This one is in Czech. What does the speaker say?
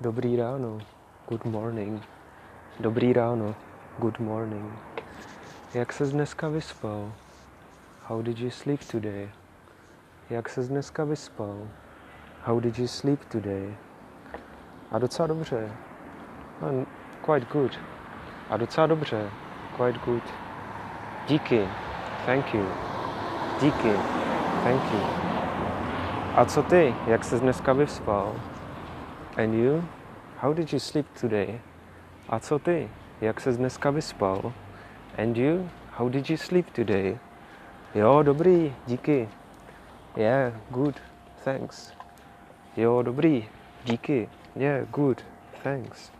Dobrý ráno. Good morning. Dobrý ráno. Good morning. Jak ses dneska vyspal? How did you sleep today? Jak ses dneska vyspal? How did you sleep today? A docela dobře. And quite good. A docela dobře. Quite good. Díky. Thank you. Díky. Thank you. A co ty? Jak ses dneska vyspal? And you? How did you sleep today? A co ty? Jak ses dneska vyspal? And you? How did you sleep today? Jo, dobrý, díky. Yeah, good, thanks. Jo, dobrý, díky. Yeah, good, thanks.